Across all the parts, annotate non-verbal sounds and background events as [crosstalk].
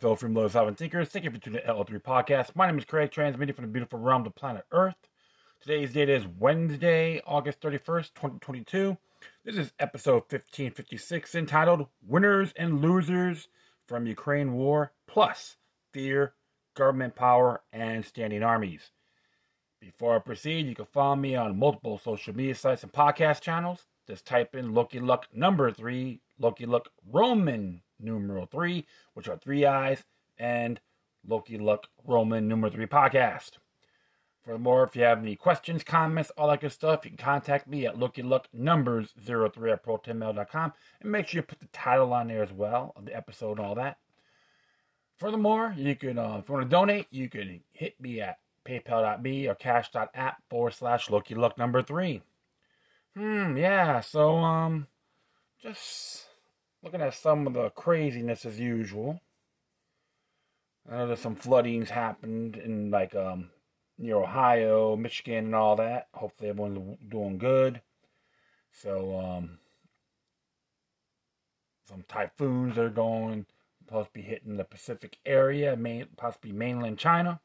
My fellow freeloaders, sovereign thinkers. Thank you for tuning in to L3 Podcast. My name is Craig, transmitting from the beautiful realm of planet Earth. Today's date is Wednesday, August 31st, 2022. This is episode 1556 entitled Winners and Losers from Ukraine War Plus Fear, Government Power, and Standing Armies. Before I proceed, you can follow me on multiple social media sites and podcast channels. Just type in Loki Luck number three, Loki Luck Roman numeral three, which are three eyes, and Loki Luck Roman numeral three podcast. Furthermore, if you have any questions, comments, all that good stuff, you can contact me at Loki Luck numbers 03 at protonmail.com and make sure you put the title on there as well of the episode and all that. Furthermore, you can, uh, if you want to donate, you can hit me at paypal.me or cash.app forward slash Loki Luck number three. Hmm, yeah, so, um, just looking at some of the craziness as usual. I know there's some floodings happened in, like, um, near Ohio, Michigan, and all that. Hopefully, everyone's doing good. So, um, some typhoons are going, be hitting the Pacific area, possibly mainland China.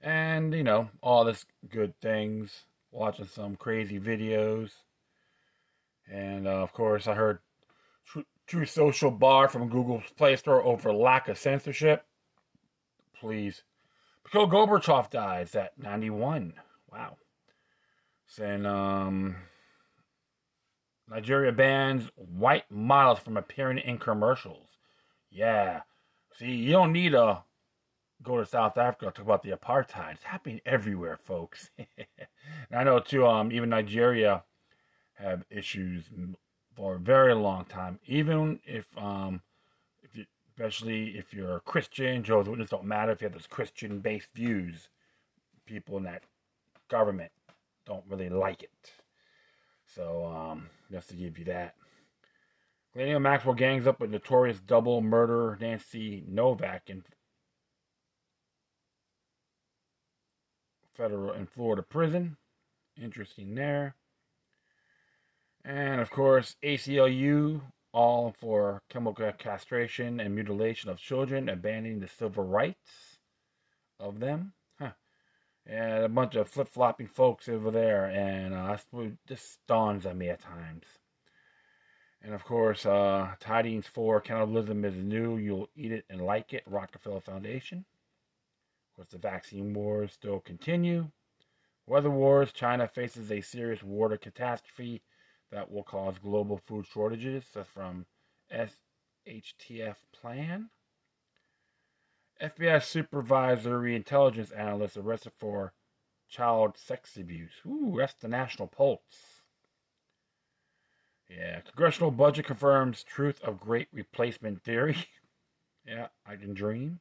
And, you know, all this good things. Watching some crazy videos. And, uh, of course, I heard Truth, Social bar from Google's Play Store over lack of censorship. Please Mikhail Gorbachev dies at 91. Wow. Saying, um, Nigeria bans white models from appearing in commercials. Yeah. See, you don't need to go to South Africa to talk about the apartheid. It's happening everywhere, folks. [laughs] and I know, too, um, even Nigeria have issues for a very long time. Even if um, especially if you're a Christian. Jehovah's Witnesses don't matter if you have those Christian based views. People in that government don't really like it. So, um, just to give you that. Ghislaine Maxwell gangs up with notorious double murderer Nancy Novak in federal in Florida prison. Interesting there. And of course, ACLU all for chemical castration and mutilation of children, abandoning the civil rights of them. Huh. And a bunch of flip flopping folks over there, and uh, just dawns on me at times. And of course, uh, Tidings for Cannibalism is new. You'll eat it and like it. Rockefeller Foundation. Of course, the vaccine wars still continue. Weather wars. China faces a serious water catastrophe that will cause global food shortages. That's from SHTF Plan. FBI supervisory intelligence analyst arrested for child sex abuse. Ooh, that's the national pulse. Yeah, congressional budget confirms truth of great replacement theory. [laughs] yeah, I can dream.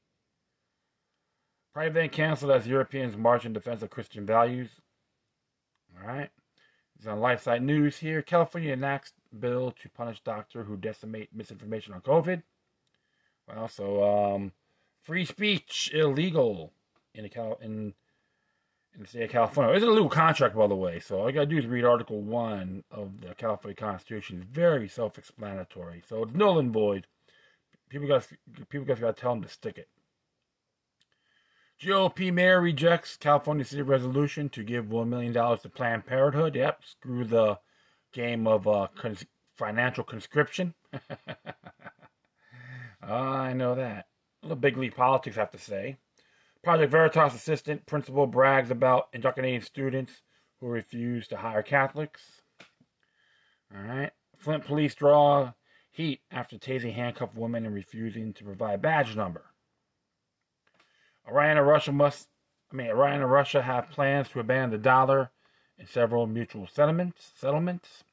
Private event canceled as Europeans march in defense of Christian values. All right. It's on LifeSite News here. California enacts bill to punish doctor who decimate misinformation on COVID. Well, so um, free speech illegal in the Cal- in in the state of California. It's a little contract, by the way. So all you gotta do is read Article One of the California Constitution. It's very self-explanatory. So it's null and void. People got people got to tell them to stick it. GOP mayor rejects California city resolution to give $1 million to Planned Parenthood. Yep, screw the game of uh, cons- financial conscription. [laughs] I know that. A little big league politics, I have to say. Project Veritas assistant principal brags about indoctrinating students who refuse to hire Catholics. All right. Flint police draw heat after tasing handcuffed woman and refusing to provide badge number. Iran and Russia must, I mean, Iran and Russia have plans to abandon the dollar in several mutual settlements. Settlements.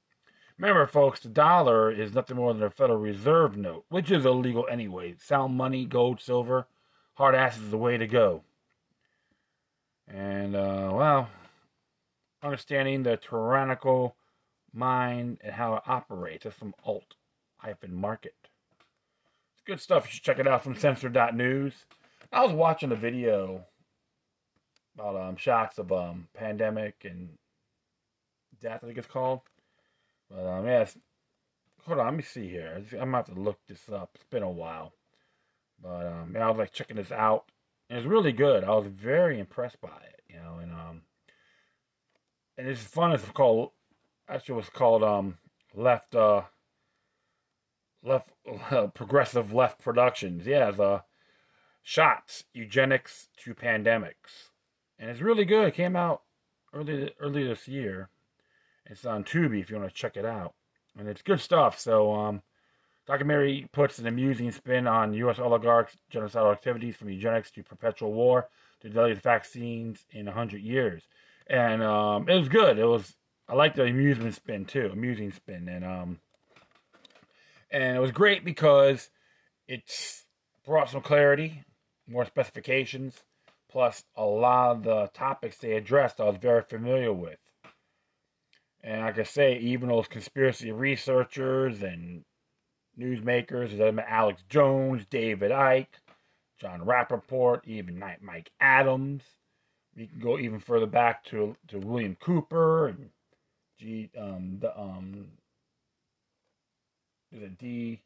Remember, folks, the dollar is nothing more than a Federal Reserve note, which is illegal anyway. Sound money, gold, silver, hard assets is the way to go. And, uh, well, understanding the tyrannical mind and how it operates. That's from alt hyphen market. It's good stuff. You should check it out from censor.news. I was watching a video about um, shots of um, pandemic and death, I think it's called. But um, yeah, hold on, let me see here. I'm gonna have to look this up. It's been a while. But um, yeah, I was like checking this out. And it's really good. I was very impressed by it, you know, and um, and it's fun. It's called actually was called um left uh left uh, [laughs] progressive left productions. Yeah, the shots eugenics to pandemics, and it's really good. It came out early early this year. It's on Tubi if you want to check it out, and it's good stuff. So um. Documentary puts an amusing spin on U.S. oligarchs' genocidal activities from eugenics to perpetual war to deadliest vaccines in 100 years. And um, it was good. It was I like the amusement spin too, amusing spin, and um, and it was great because it's brought some clarity, more specifications, plus a lot of the topics they addressed I was very familiar with. And like I say, even those conspiracy researchers and newsmakers, Alex Jones, David Icke, Jon Rappoport, even Mike Adams. We can go even further back to to William Cooper and G um the um is it D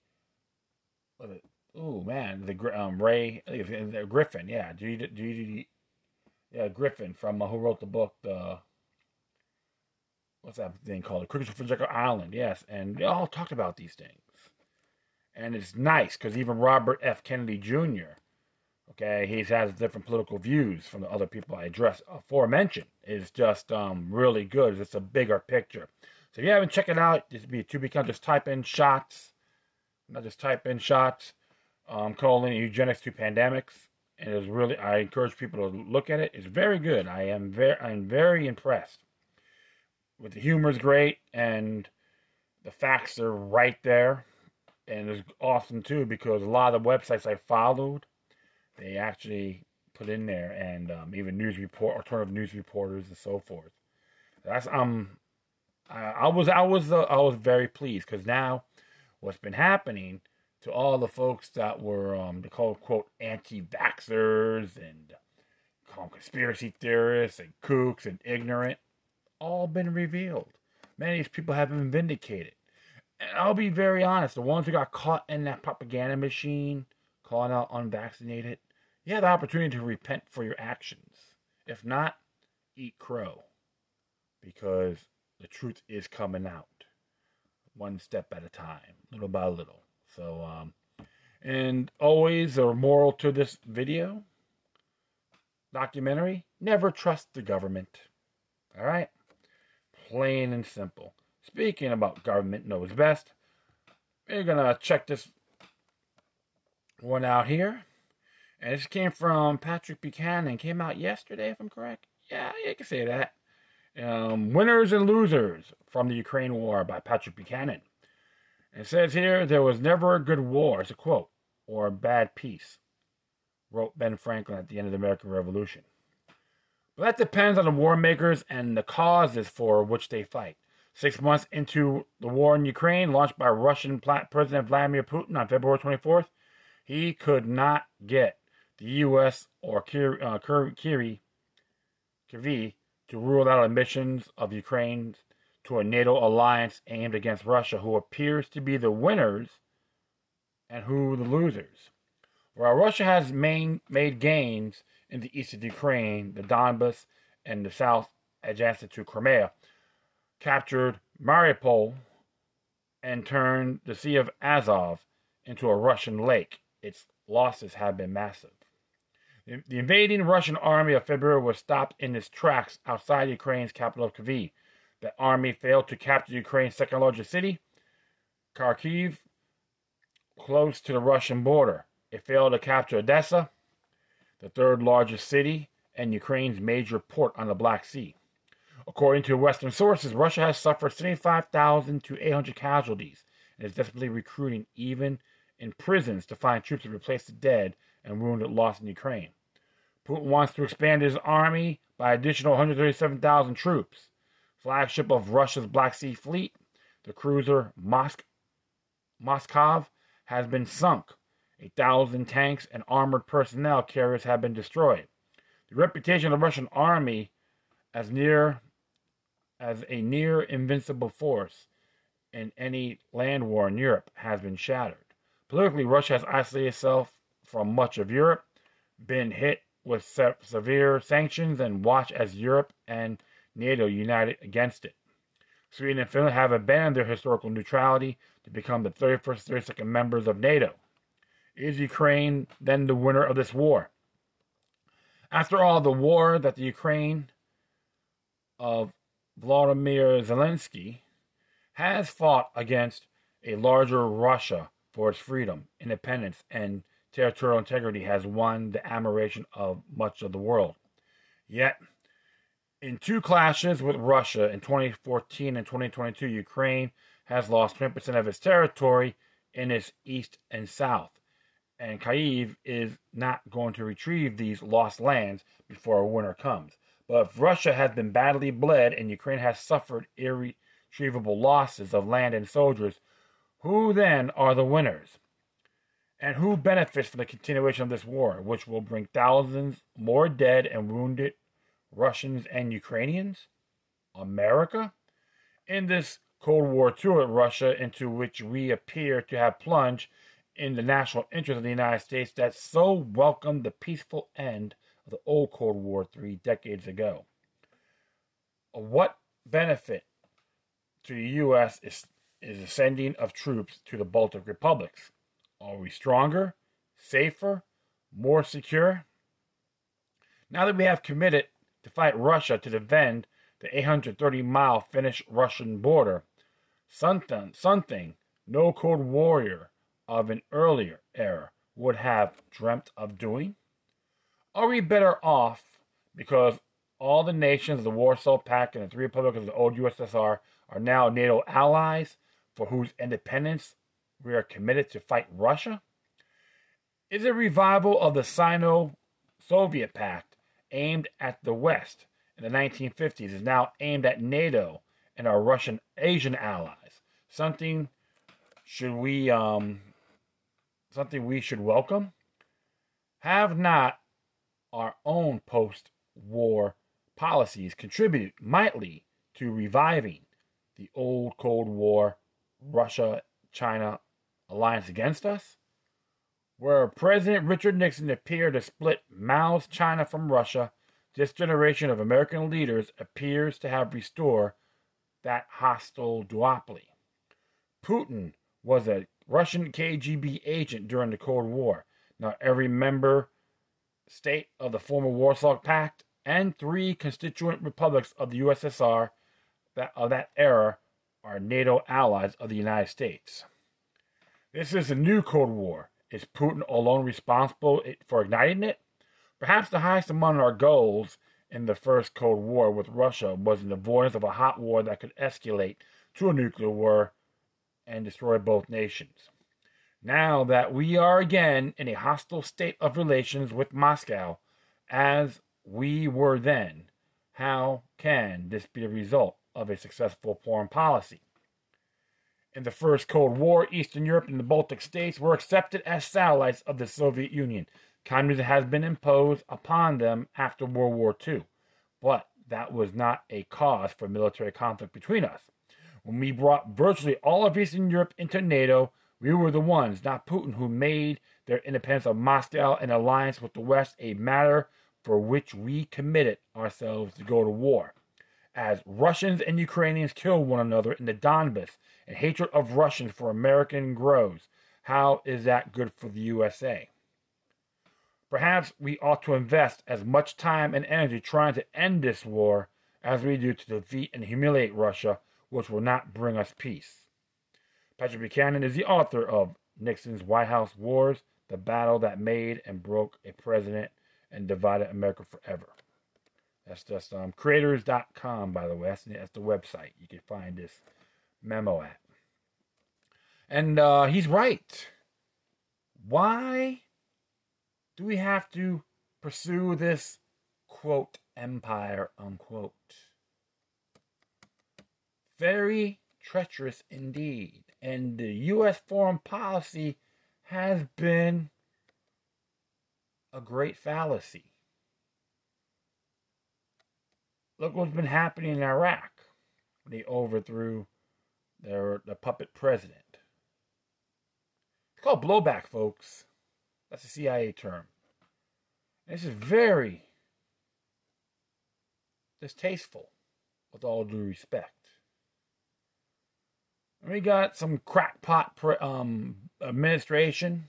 was it oh man the um Ray uh, Griffin yeah G G G yeah Griffin from uh, who wrote the book the what's that thing called the Crickets Jekyll Island yes and they all talked about these things and it's nice because even Robert F Kennedy Jr. Okay, he has different political views from the other people I addressed aforementioned. It's just um, really good. It's a bigger picture. So if you haven't checked it out, just be to become just type in shots, not just type in shots. Um, calling eugenics to pandemics, and it's really I encourage people to look at it. It's very good. I am very I'm very impressed. With the humor is great, and the facts are right there, and it's awesome too because a lot of the websites I followed they actually put in there, and um, even news report, alternative news reporters, and so forth. That's um, I, I was I was uh, I was very pleased because now what's been happening to all the folks that were um call quote anti-vaxxers and call conspiracy theorists and kooks and ignorant, all been revealed. Many of these people have been vindicated. And I'll be very honest, the ones who got caught in that propaganda machine, calling out unvaccinated, you have the opportunity to repent for your actions. If not, eat crow. Because the truth is coming out one step at a time, little by little. So, um, and always a moral to this video documentary never trust the government. All right? Plain and simple. Speaking about government knows best, we're going to check this one out here. And this came from Patrick Buchanan. Came out yesterday, if I'm correct. Yeah, you can say that. Um, Winners and Losers from the Ukraine War by Patrick Buchanan. It says here, there was never a good war, it's a quote, or a bad peace, wrote Ben Franklin at the end of the American Revolution. But that depends on the war makers and the causes for which they fight. Six months into the war in Ukraine, launched by Russian President Vladimir Putin on February 24th, he could not get the U.S. or uh, Kiri, Kiri to rule out admissions of Ukraine to a NATO alliance aimed against Russia, who appears to be the winners and who the losers. While Russia has main, made gains in the east of Ukraine, the Donbas, and the south adjacent to Crimea, captured Mariupol, and turned the Sea of Azov into a Russian lake, its losses have been massive. The invading Russian army of February was stopped in its tracks outside Ukraine's capital of Kyiv. The army failed to capture Ukraine's second largest city, Kharkiv, close to the Russian border. It failed to capture Odessa, the third largest city and Ukraine's major port on the Black Sea. According to Western sources, Russia has suffered 75,000 to 800 casualties and is desperately recruiting, even in prisons, to find troops to replace the dead and wounded lost in Ukraine. Putin wants to expand his army by additional 137,000 troops. Flagship of Russia's Black Sea Fleet, the cruiser Mosk- Moskov, has been sunk. A thousand tanks and armored personnel carriers have been destroyed. The reputation of the Russian army as near as a near invincible force in any land war in Europe has been shattered. Politically, Russia has isolated itself from much of Europe, been hit with se- severe sanctions, and watched as Europe and NATO united against it. Sweden and Finland have abandoned their historical neutrality to become the 31st and 32nd members of NATO. Is Ukraine then the winner of this war? After all, the war that the Ukraine of Vladimir Zelensky has fought against a larger Russia for its freedom, independence, and territorial integrity has won the admiration of much of the world. Yet, in two clashes with Russia in 2014 and 2022, Ukraine has lost 20% of its territory in its east and south. And Kyiv is not going to retrieve these lost lands before winter comes. But if Russia has been badly bled and Ukraine has suffered irretrievable losses of land and soldiers, who then are the winners? And who benefits from the continuation of this war, which will bring thousands more dead and wounded Russians and Ukrainians? America? In this Cold War II with Russia, into which we appear to have plunged in the national interest of the United States that so welcomed the peaceful end of the old Cold War three decades ago. What benefit to the U.S. is, is the sending of troops to the Baltic republics? Are we stronger, safer, more secure? Now that we have committed to fight Russia to defend the 830 mile Finnish Russian border, something, something no cold warrior of an earlier era would have dreamt of doing? Are we better off because all the nations of the Warsaw Pact and the three republics of the old USSR are now NATO allies for whose independence we are committed to fight Russia? Is a revival of the Sino Soviet Pact aimed at the West in the 1950s is now aimed at NATO and our Russian Asian allies? Something should we um, something we should welcome? Have not our own post war policies contributed mightily to reviving the old Cold War Russia China alliance against us? Where President Richard Nixon appeared to split Mao's China from Russia, this generation of American leaders appears to have restored that hostile duopoly. Putin was a Russian KGB agent during the Cold War. Now, every member state of the former Warsaw Pact and three constituent republics of the USSR that, of that era are NATO allies of the United States. This is a new Cold War. Is Putin alone responsible for igniting it? Perhaps the highest among our goals in the first Cold War with Russia was the avoidance of a hot war that could escalate to a nuclear war and destroy both nations. Now that we are again in a hostile state of relations with Moscow, as we were then, how can this be the result of a successful foreign policy? In the First Cold War, Eastern Europe and the Baltic states were accepted as satellites of the Soviet Union. Communism has been imposed upon them after World War II, but that was not a cause for military conflict between us. When we brought virtually all of Eastern Europe into NATO, we were the ones, not Putin, who made their independence of Moscow and alliance with the West a matter for which we committed ourselves to go to war. As Russians and Ukrainians kill one another in the Donbass and hatred of Russians for American grows, how is that good for the USA? Perhaps we ought to invest as much time and energy trying to end this war as we do to defeat and humiliate Russia which will not bring us peace. Patrick Buchanan is the author of Nixon's White House Wars, the battle that made and broke a president and divided America forever. That's just um, creators.com, by the way. That's, that's the website you can find this memo at. And uh, he's right. Why do we have to pursue this, quote, empire, unquote? very treacherous indeed. And the U.S. foreign policy has been a great fallacy. Look what's been happening in Iraq they overthrew their the puppet president. It's called blowback, folks. That's a CIA term. And this is very distasteful, with all due respect. And we got some crackpot um, administration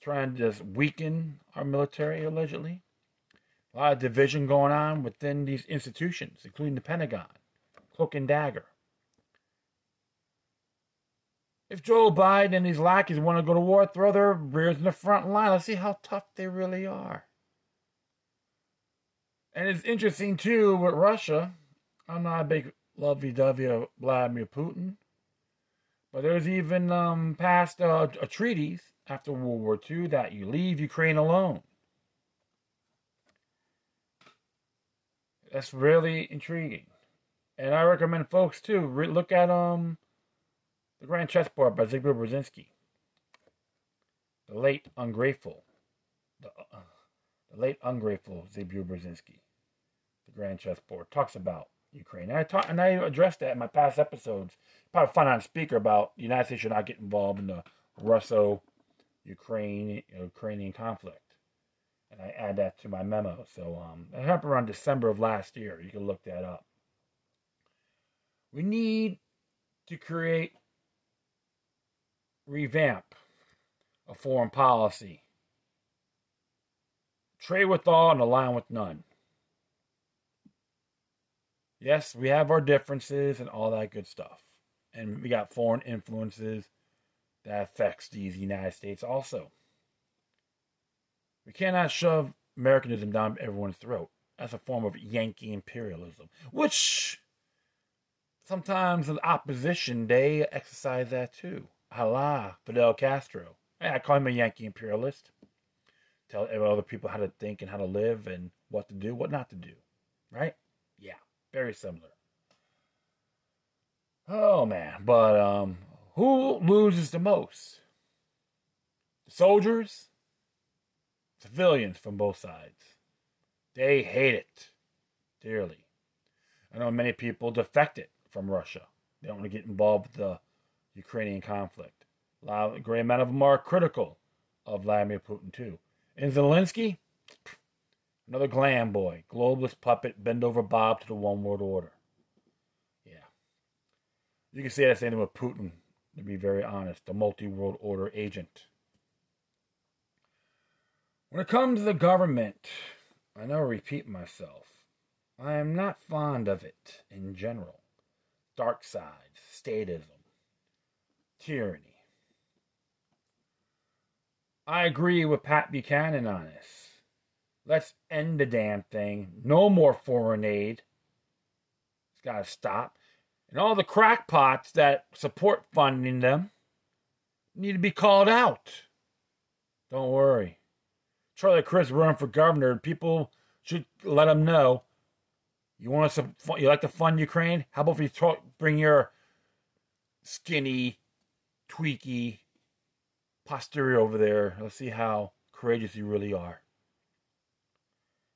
trying to just weaken our military, allegedly. A lot of division going on within these institutions, including the Pentagon, Cloak and Dagger. If Joe Biden and these lackeys want to go to war, throw their rears in the front line. Let's see how tough they really are. And it's interesting too with Russia. I'm not a big lovey-dovey of Vladimir Putin, but there's even um, passed uh, a treaties after World War II that you leave Ukraine alone. That's really intriguing, and I recommend folks too re- look at um the Grand Chessboard by Zbigniew Brzezinski. The late ungrateful, the, uh, the late ungrateful Zbigniew Brzezinski. The Grand Chessboard talks about Ukraine. And I talk, and I addressed that in my past episodes. Probably find on Spreaker about the United States should not get involved in the Russo-Ukraine Ukrainian conflict, and I add that to my memo. So um, it happened around December of last year. You can look that up. We need to create revamp a foreign policy. Trade with all and align with none. Yes, we have our differences and all that good stuff. And we got foreign influences that affects these United States also. We cannot shove Americanism down everyone's throat. That's a form of Yankee imperialism, which sometimes the opposition, they exercise that too. Allah, Fidel Castro. I call him a Yankee imperialist. Tell other people how to think and how to live and what to do, what not to do. Right? Yeah, very similar. Oh man, but um, who loses the most? The soldiers, civilians from both sides. They hate it dearly. I know many people defected from Russia. They don't want to get involved with the Ukrainian conflict. A, lot, a great amount of them are critical of Vladimir Putin, too. And Zelensky, another glam boy, globalist puppet, bend over Bob to the one world order. Yeah. You can say the same thing with Putin, to be very honest, the multi world order agent. When it comes to the government, I know I repeat myself. I am not fond of it in general. Dark sides, statism, tyranny. I agree with Pat Buchanan on this. Let's end the damn thing. No more foreign aid. It's got to stop. And all the crackpots that support funding them need to be called out. Don't worry. Charlie Crist run for governor. People should let him know. You want to you like to fund Ukraine? How about if you talk, bring your skinny tweaky posterior over there. Let's see how courageous you really are.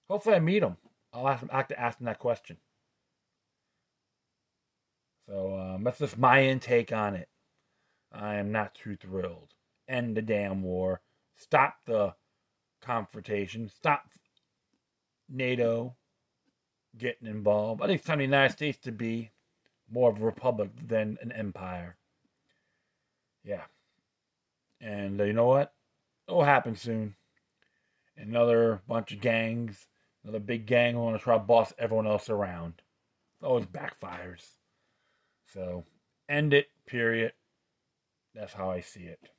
Hopefully, I meet him. I'll ask him, I have to ask him that question. So um, that's just my intake on it. I am not too thrilled. End the damn war. Stop the confrontation. Stop NATO getting involved. I think it's time the United States to be more of a republic than an empire. Yeah. And uh, you know what? It'll happen soon. Another bunch of gangs, another big gang want to try to boss everyone else around. It always backfires. So, end it, period. That's how I see it.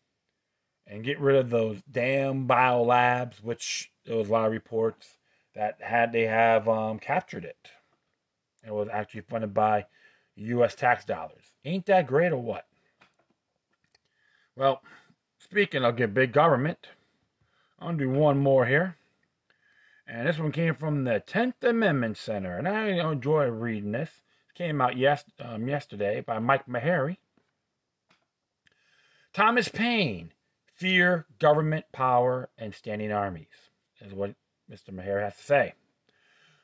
And get rid of those damn bio labs, which there was a lot of reports that had they have um, captured it. It was actually funded by U.S. tax dollars. Ain't that great or what? Well, speaking of get big government, I'll do one more here. And this one came from the 10th Amendment Center. And I enjoy reading this. It came out yes, um, yesterday by Mike Maharrey. Thomas Paine, Fear, Government, Power, and Standing Armies, is what Mr. Maharrey has to say.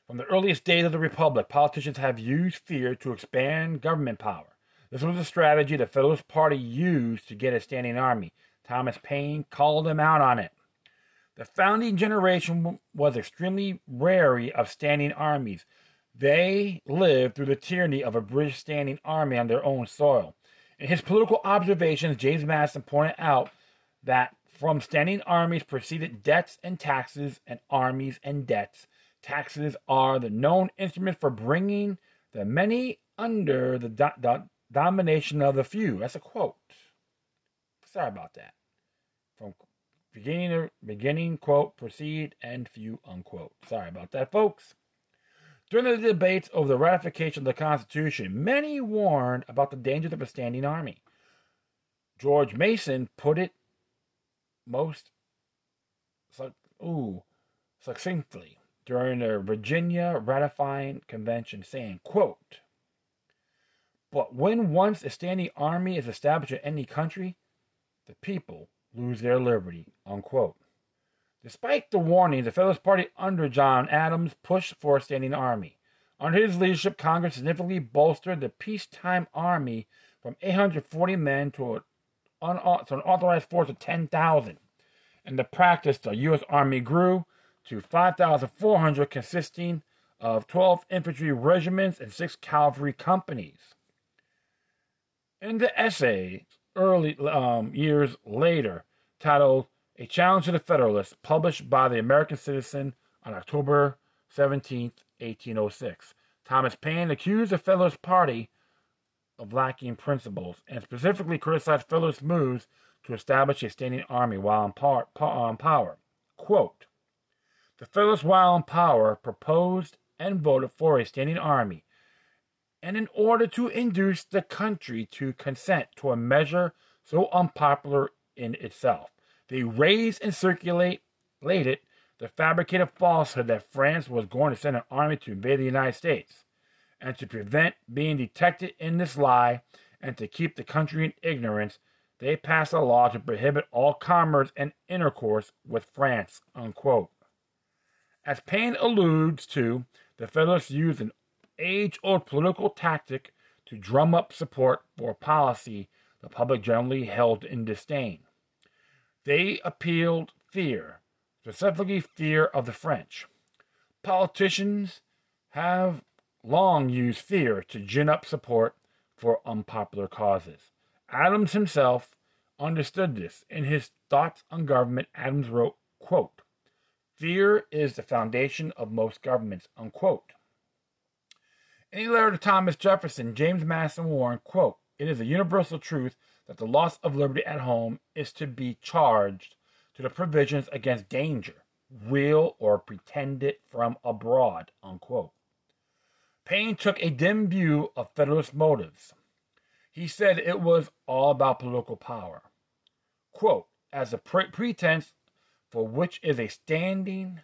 From the earliest days of the Republic, politicians have used fear to expand government power. This was a strategy the Federalist Party used to get a standing army. Thomas Paine called him out on it. The founding generation was extremely wary of standing armies. They lived through the tyranny of a British standing army on their own soil. In his political observations, James Madison pointed out that from standing armies proceeded debts and taxes, and armies and debts. Taxes are the known instrument for bringing the many under the do- do- domination of the few. That's a quote. Sorry about that. From beginning, beginning quote, proceed, and few, unquote. Sorry about that, folks. During the debates over the ratification of the Constitution, many warned about the dangers of a standing army. George Mason put it most ooh, succinctly during the Virginia ratifying convention, saying, quote, But when once a standing army is established in any country, the people lose their liberty, unquote. Despite the warning, the Federalist Party under John Adams pushed for a standing army. Under his leadership, Congress significantly bolstered the peacetime army from 840 men to, an unauthorized force of 10,000. In the practice, the U.S. Army grew to 5,400, consisting of 12 infantry regiments and six cavalry companies. In the essay, early um, years later, titled a Challenge to the Federalists, published by the American Citizen on October 17, 1806. Thomas Paine accused the Federalist Party of lacking principles and specifically criticized Federalist moves to establish a standing army while in power. power. Quote, the Federalists, while in power, proposed and voted for a standing army, and in order to induce the country to consent to a measure so unpopular in itself, they raised and circulated the fabricated falsehood that France was going to send an army to invade the United States. And to prevent being detected in this lie and to keep the country in ignorance, they passed a law to prohibit all commerce and intercourse with France. Unquote. As Paine alludes to, the Federalists used an age old political tactic to drum up support for a policy the public generally held in disdain. They appealed fear, specifically fear of the French. Politicians have long used fear to gin up support for unpopular causes. Adams himself understood this. In his Thoughts on Government, Adams wrote, quote, Fear is the foundation of most governments, unquote. In a letter to Thomas Jefferson, James Madison warned, quote, It is a universal truth that the loss of liberty at home is to be charged to the provisions against danger, real or pretended from abroad. Unquote. Paine took a dim view of Federalist motives. He said it was all about political power. Quote, as a pre- pretense for which is a standing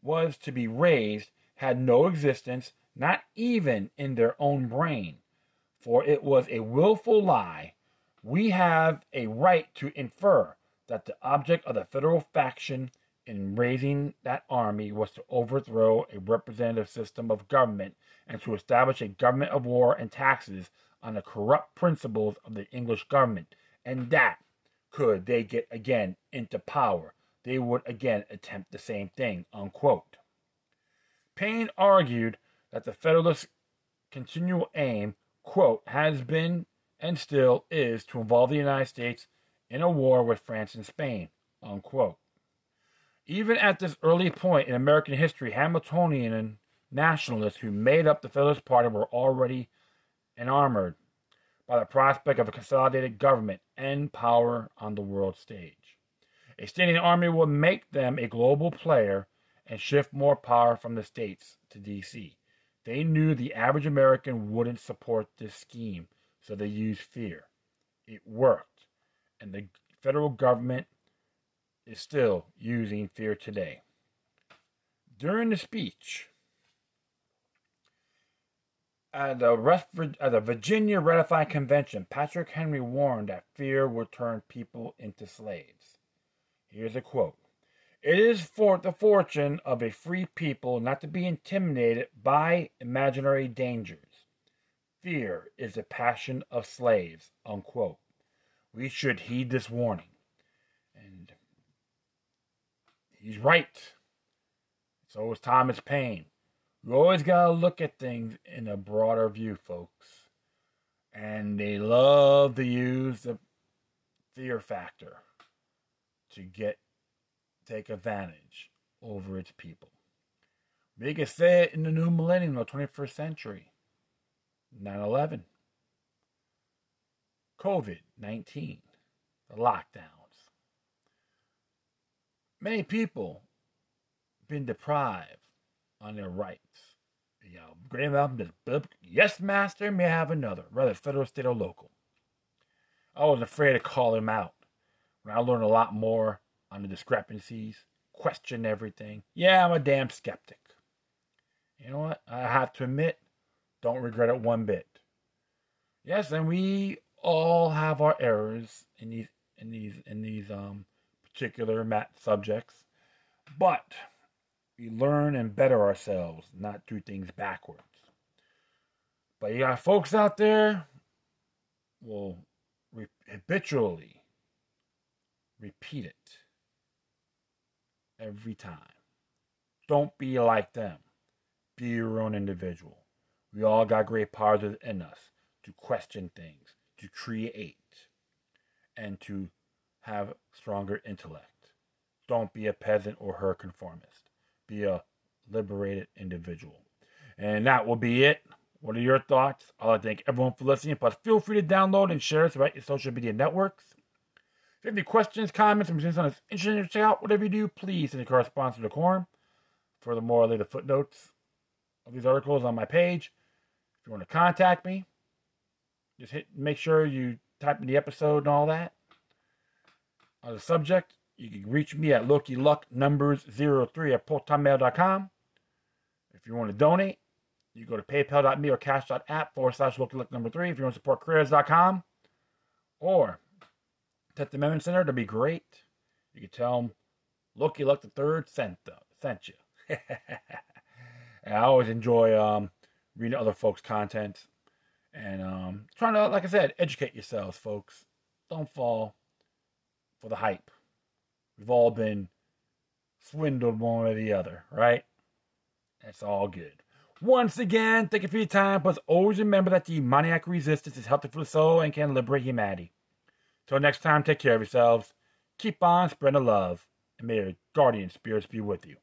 was to be raised had no existence, not even in their own brain, for it was a wilful lie we have a right to infer that the object of the federal faction in raising that army was to overthrow a representative system of government and to establish a government of war and taxes on the corrupt principles of the English government, and that, could they get again into power, they would again attempt the same thing. Unquote. Paine argued that the Federalists' continual aim, quote, has been and still is to involve the United States in a war with France and Spain. Unquote. Even at this early point in American history, Hamiltonian and nationalists who made up the Federalist Party were already enamored by the prospect of a consolidated government and power on the world stage. A standing army would make them a global player and shift more power from the states to D.C. They knew the average American wouldn't support this scheme so they used fear. It worked. And the federal government is still using fear today. During the speech at the, at the Virginia Ratifying Convention, Patrick Henry warned that fear would turn people into slaves. Here's a quote It is for the fortune of a free people not to be intimidated by imaginary dangers Fear is the passion of slaves. Unquote. We should heed this warning. He's right. So is Thomas Paine. We always got to look at things in a broader view, folks. And they love to use the fear factor to get take advantage over its people. We can say it in the new millennium, the 21st century. 9 11, COVID 19, the lockdowns. Many people been deprived on their rights. You know, Graham yes, master, may have another, whether federal, state, or local. I was afraid to call him out. When I learned a lot more on the discrepancies, question everything. Yeah, I'm a damn skeptic. You know what? I have to admit, don't regret it one bit. Yes, and we all have our errors in these in these in these um particular mat subjects, but we learn and better ourselves, not do things backwards. But you got folks out there will re- habitually repeat it every time. Don't be like them. Be your own individual. We all got great powers in us to question things, to create, and to have stronger intellect. Don't be a peasant or her conformist. Be a liberated individual. And that will be it. What are your thoughts? I want to thank everyone for listening. Plus, feel free to download and share us about your social media networks. If you have any questions, comments, or something that's interesting to check out, whatever you do, please send a correspondence to the quorum. Furthermore, I'll leave the footnotes of these articles on my page. If you want to contact me, just hit make sure you type in the episode and all that. On the subject, you can reach me at Loki Luck numbers 03 at protonmail.com. If you want to donate, you go to paypal.me or cash.app forward slash Loki Luck number three. If you want to support creators.com or Tenth Amendment Center, that'd be great. You can tell them Loki Luck the third sent, uh, sent you. [laughs] I always enjoy um, reading other folks' content and um, trying to, like I said, educate yourselves, folks. Don't fall for the hype. We've all been swindled one way or the other, right? That's all good. Once again, thank you for your time. But always remember that the demoniac resistance is healthy for the soul and can liberate humanity. Till next time, take care of yourselves. Keep on spreading the love, and may your guardian spirits be with you.